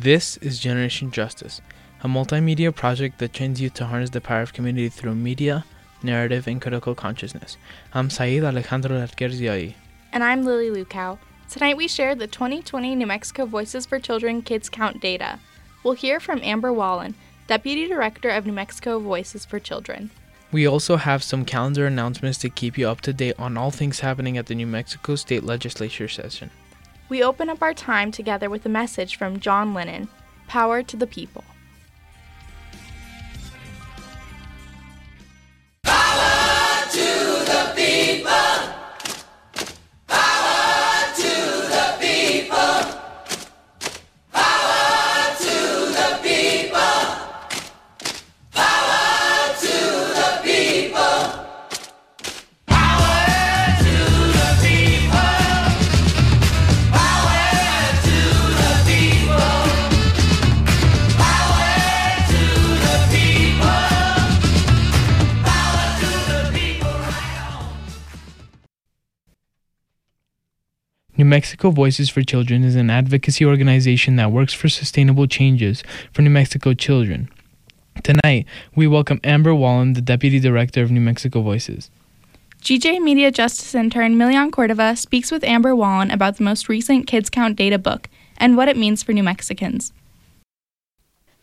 This is Generation Justice, a multimedia project that trains you to harness the power of community through media, narrative, and critical consciousness. I'm Saeed Alejandro Larquer And I'm Lily Lukow. Tonight we share the 2020 New Mexico Voices for Children Kids Count data. We'll hear from Amber Wallen, Deputy Director of New Mexico Voices for Children. We also have some calendar announcements to keep you up to date on all things happening at the New Mexico State Legislature session. We open up our time together with a message from John Lennon Power to the People. New Mexico Voices for Children is an advocacy organization that works for sustainable changes for New Mexico children. Tonight, we welcome Amber Wallen, the Deputy Director of New Mexico Voices. GJ Media Justice intern Milian Cordova speaks with Amber Wallen about the most recent Kids Count data book and what it means for New Mexicans.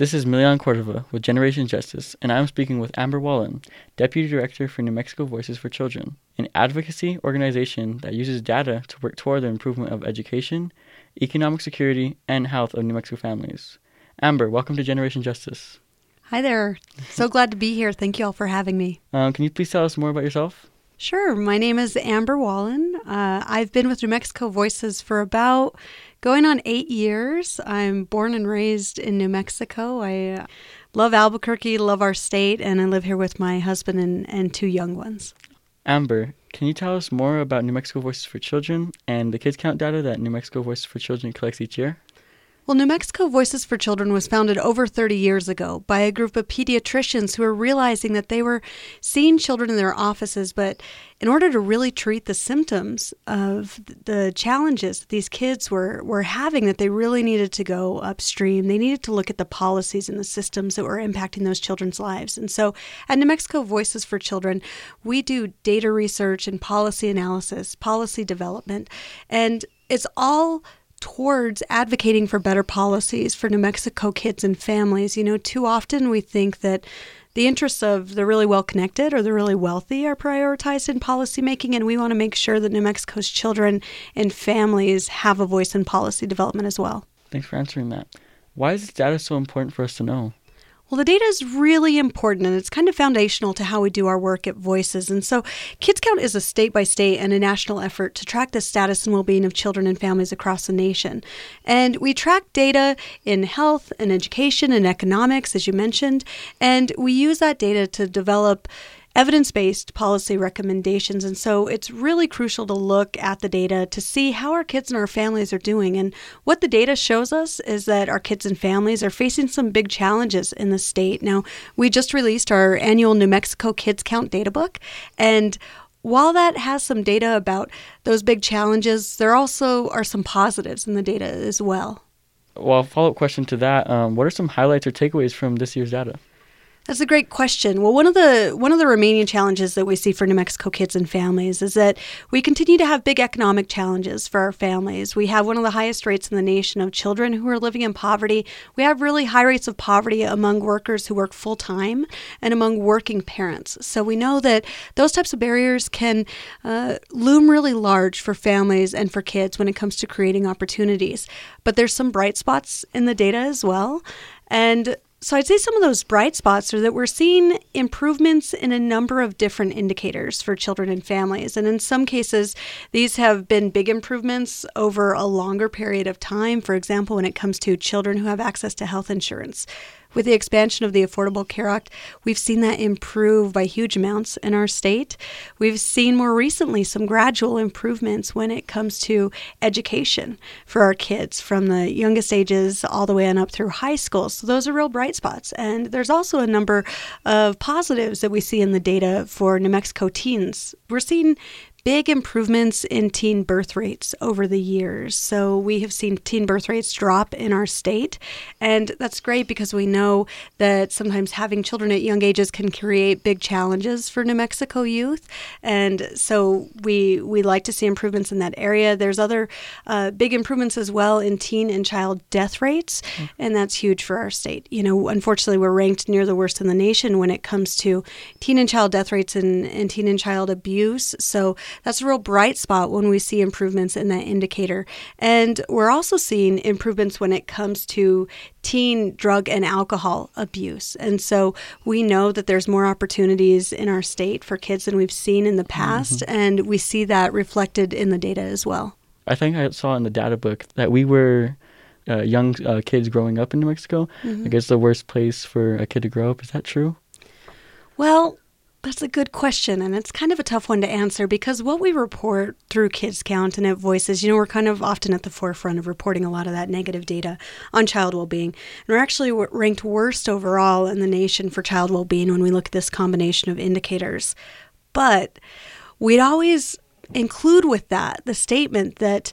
This is Milian Cordova with Generation Justice, and I'm speaking with Amber Wallen, Deputy Director for New Mexico Voices for Children, an advocacy organization that uses data to work toward the improvement of education, economic security, and health of New Mexico families. Amber, welcome to Generation Justice. Hi there. So glad to be here. Thank you all for having me. Um, can you please tell us more about yourself? Sure. My name is Amber Wallen. Uh, I've been with New Mexico Voices for about going on eight years. I'm born and raised in New Mexico. I love Albuquerque, love our state, and I live here with my husband and, and two young ones. Amber, can you tell us more about New Mexico Voices for Children and the kids count data that New Mexico Voices for Children collects each year? Well, New Mexico Voices for Children was founded over 30 years ago by a group of pediatricians who were realizing that they were seeing children in their offices, but in order to really treat the symptoms of the challenges that these kids were, were having, that they really needed to go upstream. They needed to look at the policies and the systems that were impacting those children's lives. And so at New Mexico Voices for Children, we do data research and policy analysis, policy development, and it's all towards advocating for better policies for New Mexico kids and families. You know, too often we think that the interests of the really well connected or the really wealthy are prioritized in policymaking, and we want to make sure that New Mexico's children and families have a voice in policy development as well. Thanks for answering that. Why is this data so important for us to know? Well, the data is really important and it's kind of foundational to how we do our work at Voices. And so, Kids Count is a state by state and a national effort to track the status and well being of children and families across the nation. And we track data in health and education and economics, as you mentioned, and we use that data to develop evidence based policy recommendations. And so it's really crucial to look at the data to see how our kids and our families are doing. And what the data shows us is that our kids and families are facing some big challenges in the state. Now, we just released our annual New Mexico Kids Count data book. And while that has some data about those big challenges, there also are some positives in the data as well. Well, follow up question to that um, what are some highlights or takeaways from this year's data? That's a great question. Well, one of the one of the remaining challenges that we see for New Mexico kids and families is that we continue to have big economic challenges for our families. We have one of the highest rates in the nation of children who are living in poverty. We have really high rates of poverty among workers who work full time and among working parents. So we know that those types of barriers can uh, loom really large for families and for kids when it comes to creating opportunities. But there's some bright spots in the data as well. And so I'd say some of those bright spots are that we're seeing improvements in a number of different indicators for children and families. And in some cases, these have been big improvements over a longer period of time. For example, when it comes to children who have access to health insurance. With the expansion of the Affordable Care Act, we've seen that improve by huge amounts in our state. We've seen more recently some gradual improvements when it comes to education for our kids from the youngest ages all the way on up through high school. So those are real bright spots. And there's also a number of positives that we see in the data for New Mexico teens. We're seeing big improvements in teen birth rates over the years. So we have seen teen birth rates drop in our state. And that's great because we know that sometimes having children at young ages can create big challenges for New Mexico youth. And so we, we like to see improvements in that area. There's other uh, big improvements as well in teen and child death rates. Mm-hmm. And that's huge for our state. You know, unfortunately, we're ranked near the worst in the nation when it comes to teen and child death rates and, and teen and child abuse. So that's a real bright spot when we see improvements in that indicator. And we're also seeing improvements when it comes to teen drug and alcohol abuse. And so we know that there's more opportunities in our state for kids than we've seen in the past. Mm-hmm. And we see that reflected in the data as well. I think I saw in the data book that we were uh, young uh, kids growing up in New Mexico. Mm-hmm. I guess the worst place for a kid to grow up. Is that true? Well, that's a good question, and it's kind of a tough one to answer because what we report through Kids Count and at Voices, you know, we're kind of often at the forefront of reporting a lot of that negative data on child well being. And we're actually ranked worst overall in the nation for child well being when we look at this combination of indicators. But we'd always include with that the statement that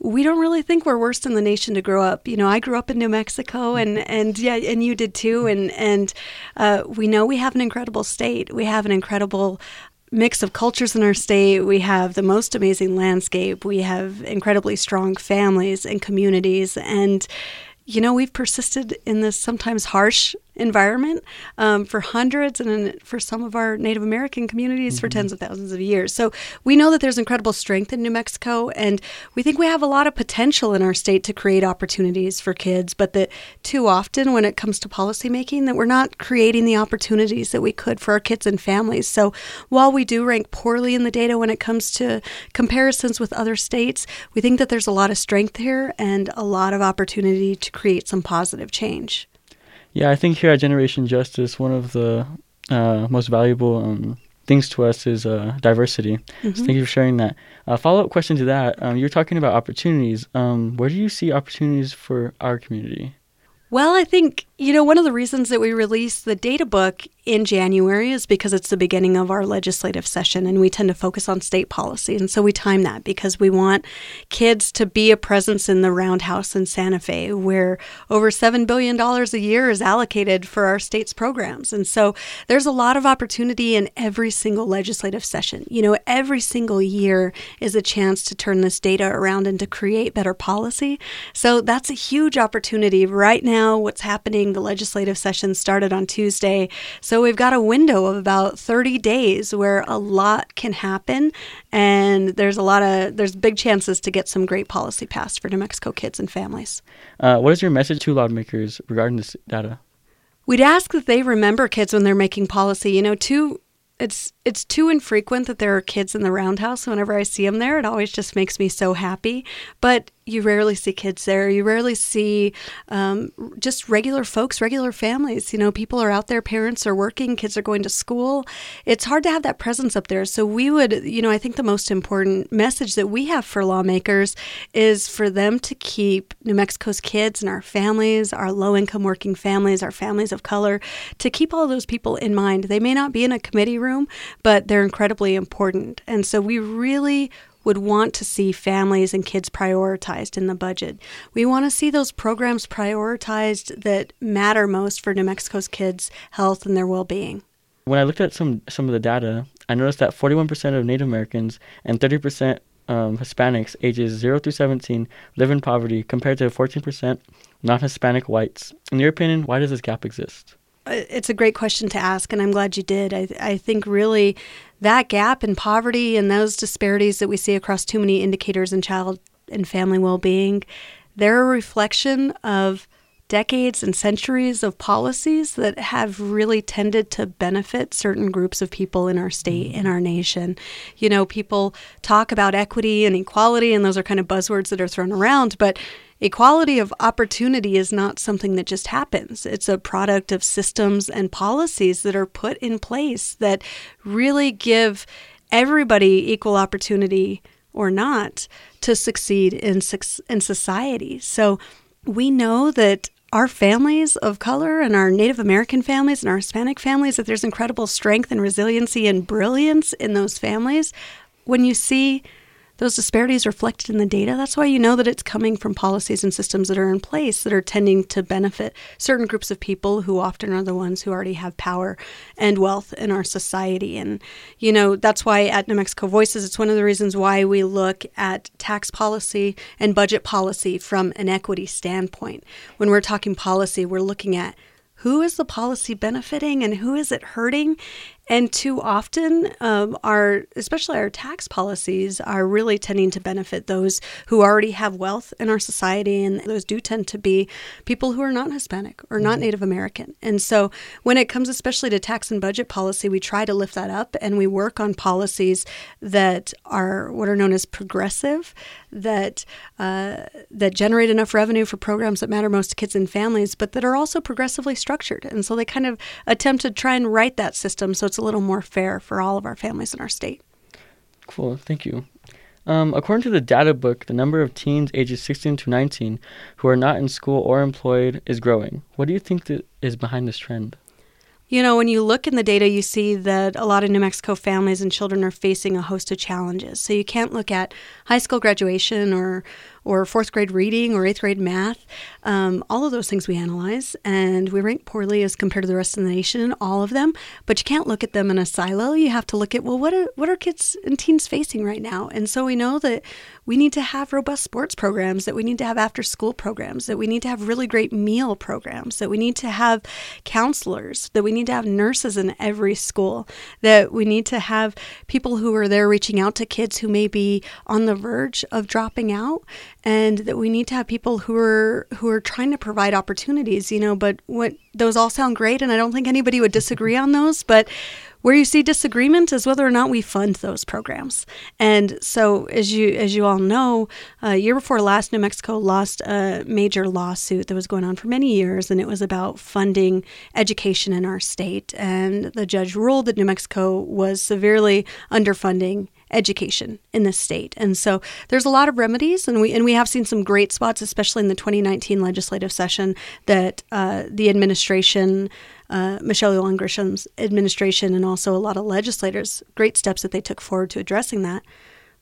we don't really think we're worse than the nation to grow up. You know, I grew up in New Mexico, and and yeah, and you did too. And and uh, we know we have an incredible state. We have an incredible mix of cultures in our state. We have the most amazing landscape. We have incredibly strong families and communities, and you know, we've persisted in this sometimes harsh environment um, for hundreds and for some of our Native American communities mm-hmm. for tens of thousands of years. So we know that there's incredible strength in New Mexico, and we think we have a lot of potential in our state to create opportunities for kids, but that too often when it comes to policymaking, that we're not creating the opportunities that we could for our kids and families. So while we do rank poorly in the data when it comes to comparisons with other states, we think that there's a lot of strength here and a lot of opportunity to create some positive change. Yeah, I think here at Generation Justice, one of the uh, most valuable um, things to us is uh, diversity. Mm-hmm. So thank you for sharing that. A uh, follow up question to that: um, You're talking about opportunities. Um, where do you see opportunities for our community? Well, I think, you know, one of the reasons that we released the data book in January is because it's the beginning of our legislative session and we tend to focus on state policy. And so we time that because we want kids to be a presence in the Roundhouse in Santa Fe, where over $7 billion a year is allocated for our state's programs. And so there's a lot of opportunity in every single legislative session. You know, every single year is a chance to turn this data around and to create better policy. So that's a huge opportunity right now. What's happening, the legislative session started on Tuesday. So we've got a window of about 30 days where a lot can happen and there's a lot of there's big chances to get some great policy passed for New Mexico kids and families. Uh, what is your message to lawmakers regarding this data? We'd ask that they remember kids when they're making policy. You know, too it's it's too infrequent that there are kids in the roundhouse. Whenever I see them there, it always just makes me so happy. But you rarely see kids there. You rarely see um, just regular folks, regular families. You know, people are out there, parents are working, kids are going to school. It's hard to have that presence up there. So we would, you know, I think the most important message that we have for lawmakers is for them to keep New Mexico's kids and our families, our low income working families, our families of color, to keep all those people in mind. They may not be in a committee room, but they're incredibly important. And so we really would want to see families and kids prioritized in the budget. We want to see those programs prioritized that matter most for New Mexico's kids' health and their well being. When I looked at some, some of the data, I noticed that 41% of Native Americans and 30% um, Hispanics ages 0 through 17 live in poverty compared to 14% non Hispanic whites. In your opinion, why does this gap exist? It's a great question to ask, and I'm glad you did. I, I think really that gap in poverty and those disparities that we see across too many indicators in child and family well being, they're a reflection of decades and centuries of policies that have really tended to benefit certain groups of people in our state, in mm-hmm. our nation. You know, people talk about equity and equality, and those are kind of buzzwords that are thrown around, but Equality of opportunity is not something that just happens. It's a product of systems and policies that are put in place that really give everybody equal opportunity or not to succeed in, in society. So we know that our families of color and our Native American families and our Hispanic families, that there's incredible strength and resiliency and brilliance in those families. when you see those disparities reflected in the data, that's why you know that it's coming from policies and systems that are in place that are tending to benefit certain groups of people who often are the ones who already have power and wealth in our society. And, you know, that's why at New Mexico Voices, it's one of the reasons why we look at tax policy and budget policy from an equity standpoint. When we're talking policy, we're looking at who is the policy benefiting and who is it hurting and too often, um, our especially our tax policies are really tending to benefit those who already have wealth in our society, and those do tend to be people who are not Hispanic or not mm-hmm. Native American. And so, when it comes especially to tax and budget policy, we try to lift that up, and we work on policies that are what are known as progressive, that uh, that generate enough revenue for programs that matter most to kids and families, but that are also progressively structured. And so, they kind of attempt to try and write that system so it's a little more fair for all of our families in our state. Cool, thank you. Um, according to the data book, the number of teens ages 16 to 19 who are not in school or employed is growing. What do you think that is behind this trend? You know, when you look in the data, you see that a lot of New Mexico families and children are facing a host of challenges. So you can't look at high school graduation or or fourth grade reading or eighth grade math. Um, all of those things we analyze, and we rank poorly as compared to the rest of the nation in all of them. But you can't look at them in a silo. You have to look at well, what are what are kids and teens facing right now? And so we know that we need to have robust sports programs, that we need to have after school programs, that we need to have really great meal programs, that we need to have counselors, that we need to have nurses in every school, that we need to have people who are there reaching out to kids who may be on the verge of dropping out and that we need to have people who are who are trying to provide opportunities you know but what those all sound great and i don't think anybody would disagree on those but where you see disagreement is whether or not we fund those programs. And so as you as you all know uh, year before last new mexico lost a major lawsuit that was going on for many years and it was about funding education in our state and the judge ruled that new mexico was severely underfunding education in this state. And so there's a lot of remedies, and we and we have seen some great spots, especially in the 2019 legislative session, that uh, the administration. Uh, Michelle Lujan Grisham's administration and also a lot of legislators, great steps that they took forward to addressing that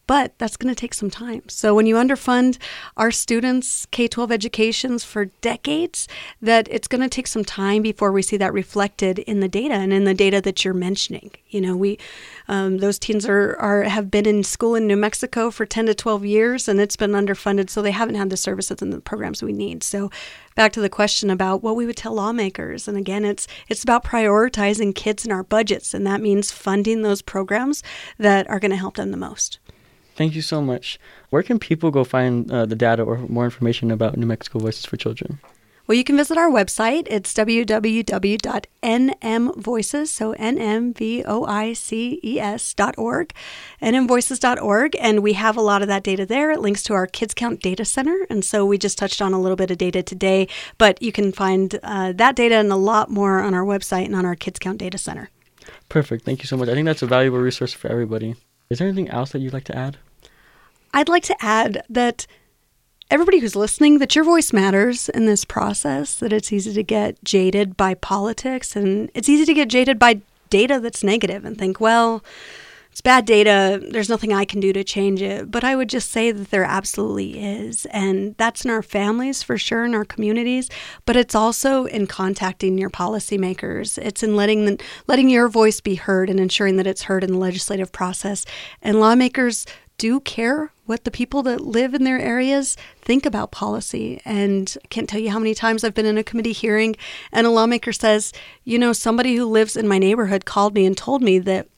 but that's going to take some time. So when you underfund our students K 12 educations for decades, that it's going to take some time before we see that reflected in the data and in the data that you're mentioning. You know, we um, those teens are, are have been in school in New Mexico for 10 to 12 years, and it's been underfunded, so they haven't had the services and the programs we need. So back to the question about what we would tell lawmakers and again it's it's about prioritizing kids in our budgets and that means funding those programs that are going to help them the most Thank you so much. Where can people go find uh, the data or more information about New Mexico Voices for Children? Well, you can visit our website. It's www.nmvoices, so N-M-V-O-I-C-E-S dot org, nmvoices.org, and we have a lot of that data there. It links to our Kids Count Data Center, and so we just touched on a little bit of data today, but you can find uh, that data and a lot more on our website and on our Kids Count Data Center. Perfect. Thank you so much. I think that's a valuable resource for everybody. Is there anything else that you'd like to add? I'd like to add that everybody who's listening, that your voice matters in this process, that it's easy to get jaded by politics and it's easy to get jaded by data that's negative and think, well, it's bad data. There's nothing I can do to change it. But I would just say that there absolutely is. And that's in our families for sure, in our communities. But it's also in contacting your policymakers. It's in letting letting your voice be heard and ensuring that it's heard in the legislative process. And lawmakers do care what the people that live in their areas think about policy. And I can't tell you how many times I've been in a committee hearing and a lawmaker says, you know, somebody who lives in my neighborhood called me and told me that,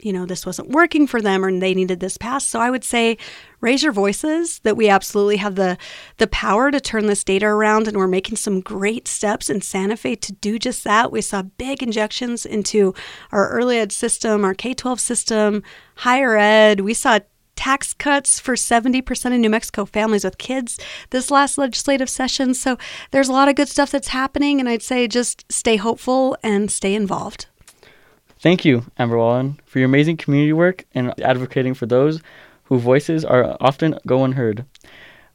you know, this wasn't working for them or they needed this passed. So I would say raise your voices that we absolutely have the the power to turn this data around and we're making some great steps in Santa Fe to do just that. We saw big injections into our early ed system, our K-12 system, higher ed. We saw tax cuts for 70% of New Mexico families with kids this last legislative session. So there's a lot of good stuff that's happening, and I'd say just stay hopeful and stay involved. Thank you, Amber Wallen, for your amazing community work and advocating for those whose voices are often go unheard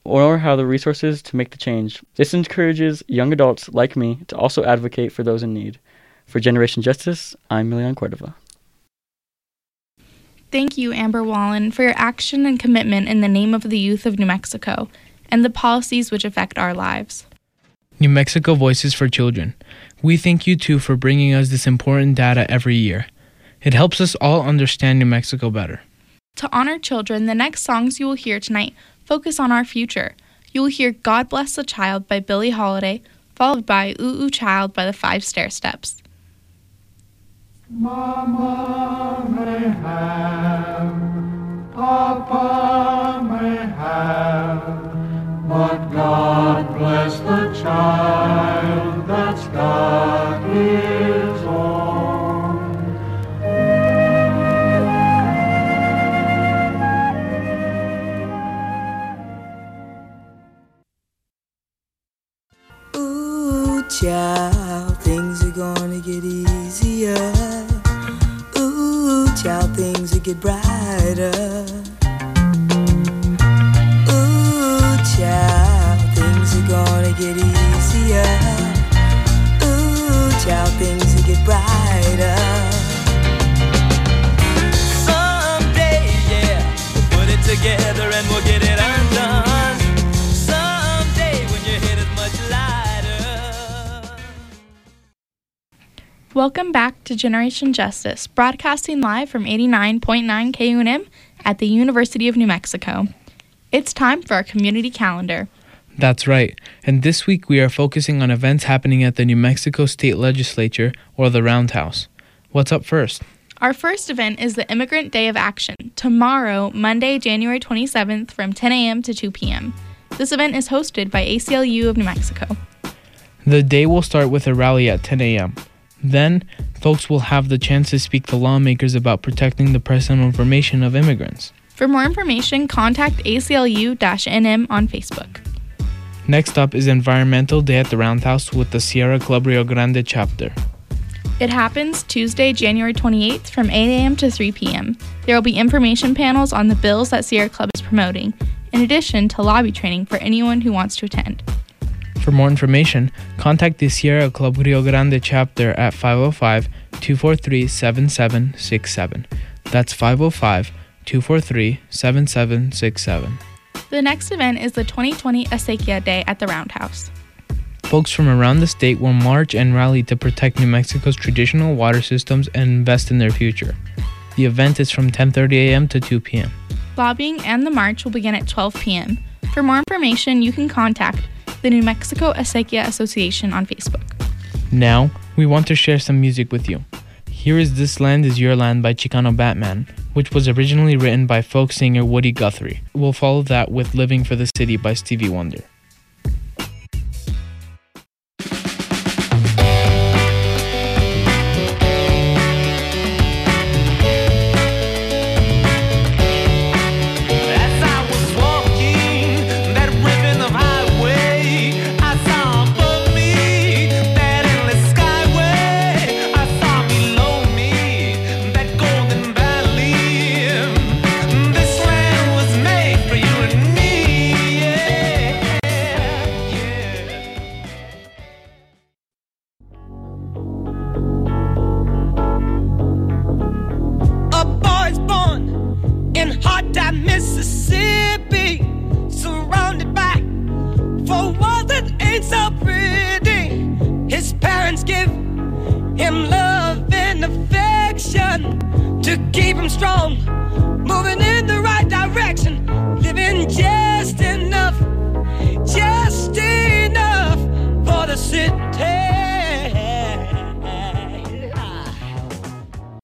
or how the resources to make the change. This encourages young adults like me to also advocate for those in need. For Generation Justice, I'm Milian Cordova. Thank you, Amber Wallen, for your action and commitment in the name of the youth of New Mexico and the policies which affect our lives. New Mexico Voices for Children. We thank you too for bringing us this important data every year. It helps us all understand New Mexico better. To honor children, the next songs you will hear tonight focus on our future. You will hear God Bless the Child by Billie Holiday, followed by Ooh Ooh Child by the Five Stairsteps. Mama may have, Papa may have, but God bless the child that's got his own. Ooh, child, will get brighter. Ooh, child, things are gonna get easier. Ooh, child, things will get brighter. Someday, yeah, we'll put it together Welcome back to Generation Justice, broadcasting live from 89.9 KUNM at the University of New Mexico. It's time for our community calendar. That's right. And this week we are focusing on events happening at the New Mexico State Legislature or the Roundhouse. What's up first? Our first event is the Immigrant Day of Action, tomorrow, Monday, January 27th, from 10 a.m. to 2 p.m. This event is hosted by ACLU of New Mexico. The day will start with a rally at 10 a.m. Then, folks will have the chance to speak to lawmakers about protecting the personal information of immigrants. For more information, contact ACLU NM on Facebook. Next up is Environmental Day at the Roundhouse with the Sierra Club Rio Grande chapter. It happens Tuesday, January 28th from 8 a.m. to 3 p.m. There will be information panels on the bills that Sierra Club is promoting, in addition to lobby training for anyone who wants to attend. For more information, contact the Sierra Club Rio Grande chapter at 505 243 7767. That's 505 243 7767. The next event is the 2020 Acequia Day at the Roundhouse. Folks from around the state will march and rally to protect New Mexico's traditional water systems and invest in their future. The event is from 10:30 a.m. to 2 p.m. Lobbying and the march will begin at 12 p.m. For more information, you can contact the New Mexico Acequia Association on Facebook. Now, we want to share some music with you. Here is This Land Is Your Land by Chicano Batman, which was originally written by folk singer Woody Guthrie. We'll follow that with Living for the City by Stevie Wonder. And affection to keep him strong, moving in the right direction, living just enough, just enough for the city.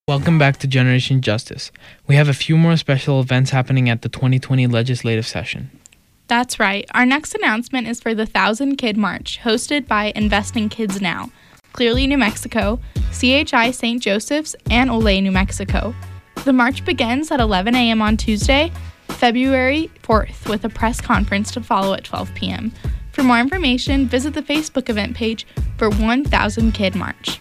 Welcome back to Generation Justice. We have a few more special events happening at the 2020 legislative session. That's right. Our next announcement is for the Thousand Kid March, hosted by Invest in Kids Now, Clearly, New Mexico, CHI St. Joseph's, and Ole, New Mexico. The march begins at 11 a.m. on Tuesday, February 4th, with a press conference to follow at 12 p.m. For more information, visit the Facebook event page for 1000 Kid March.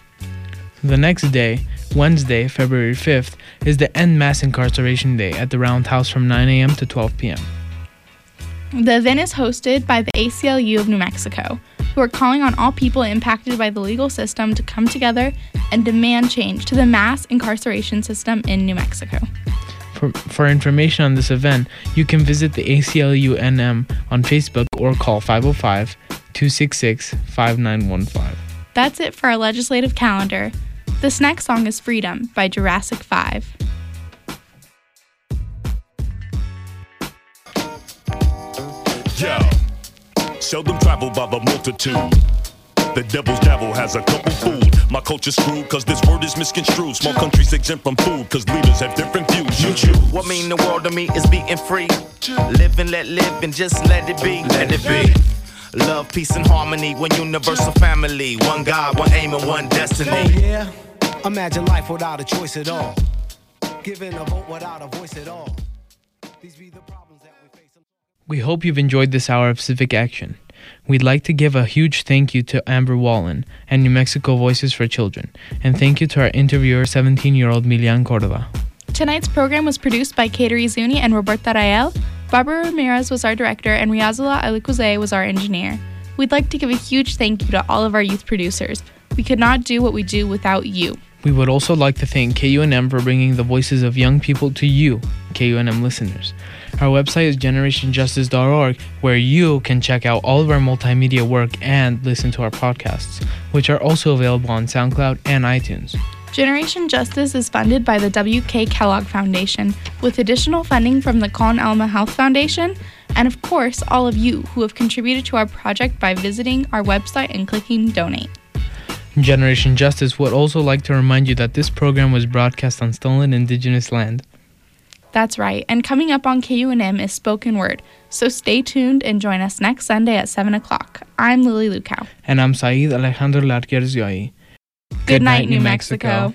The next day, Wednesday, February 5th, is the End Mass Incarceration Day at the Roundhouse from 9 a.m. to 12 p.m. The event is hosted by the ACLU of New Mexico, who are calling on all people impacted by the legal system to come together and demand change to the mass incarceration system in New Mexico. For For, for information on this event, you can visit the ACLU NM on Facebook or call 505 266 5915. That's it for our legislative calendar. This next song is Freedom by Jurassic 5. Seldom traveled by the multitude. The devil's devil has a couple food. My culture's screwed cause this word is misconstrued. Small countries exempt from food cause leaders have different views. You choose. What mean the world to me is being free. Live and let live and just let it be. Let it be. Love, peace, and harmony. One universal family. One God, one aim, and one destiny. Oh yeah, imagine life without a choice at all. Giving a vote without a voice at all. These be the problems that we face. We hope you've enjoyed this hour of civic action. We'd like to give a huge thank you to Amber Wallen and New Mexico Voices for Children, and thank you to our interviewer, 17 year old Milian Cordova. Tonight's program was produced by Kateri Zuni and Roberta Rael. Barbara Ramirez was our director, and Riazula Alikuze was our engineer. We'd like to give a huge thank you to all of our youth producers. We could not do what we do without you. We would also like to thank KUNM for bringing the voices of young people to you, KUNM listeners. Our website is generationjustice.org, where you can check out all of our multimedia work and listen to our podcasts, which are also available on SoundCloud and iTunes. Generation Justice is funded by the W.K. Kellogg Foundation, with additional funding from the Con Alma Health Foundation, and of course, all of you who have contributed to our project by visiting our website and clicking donate. Generation Justice would also like to remind you that this program was broadcast on stolen indigenous land. That's right, and coming up on KUNM is Spoken Word, so stay tuned and join us next Sunday at 7 o'clock. I'm Lily Lukow. And I'm Saeed Alejandro Larquer Zioy. Good night, New Mexico.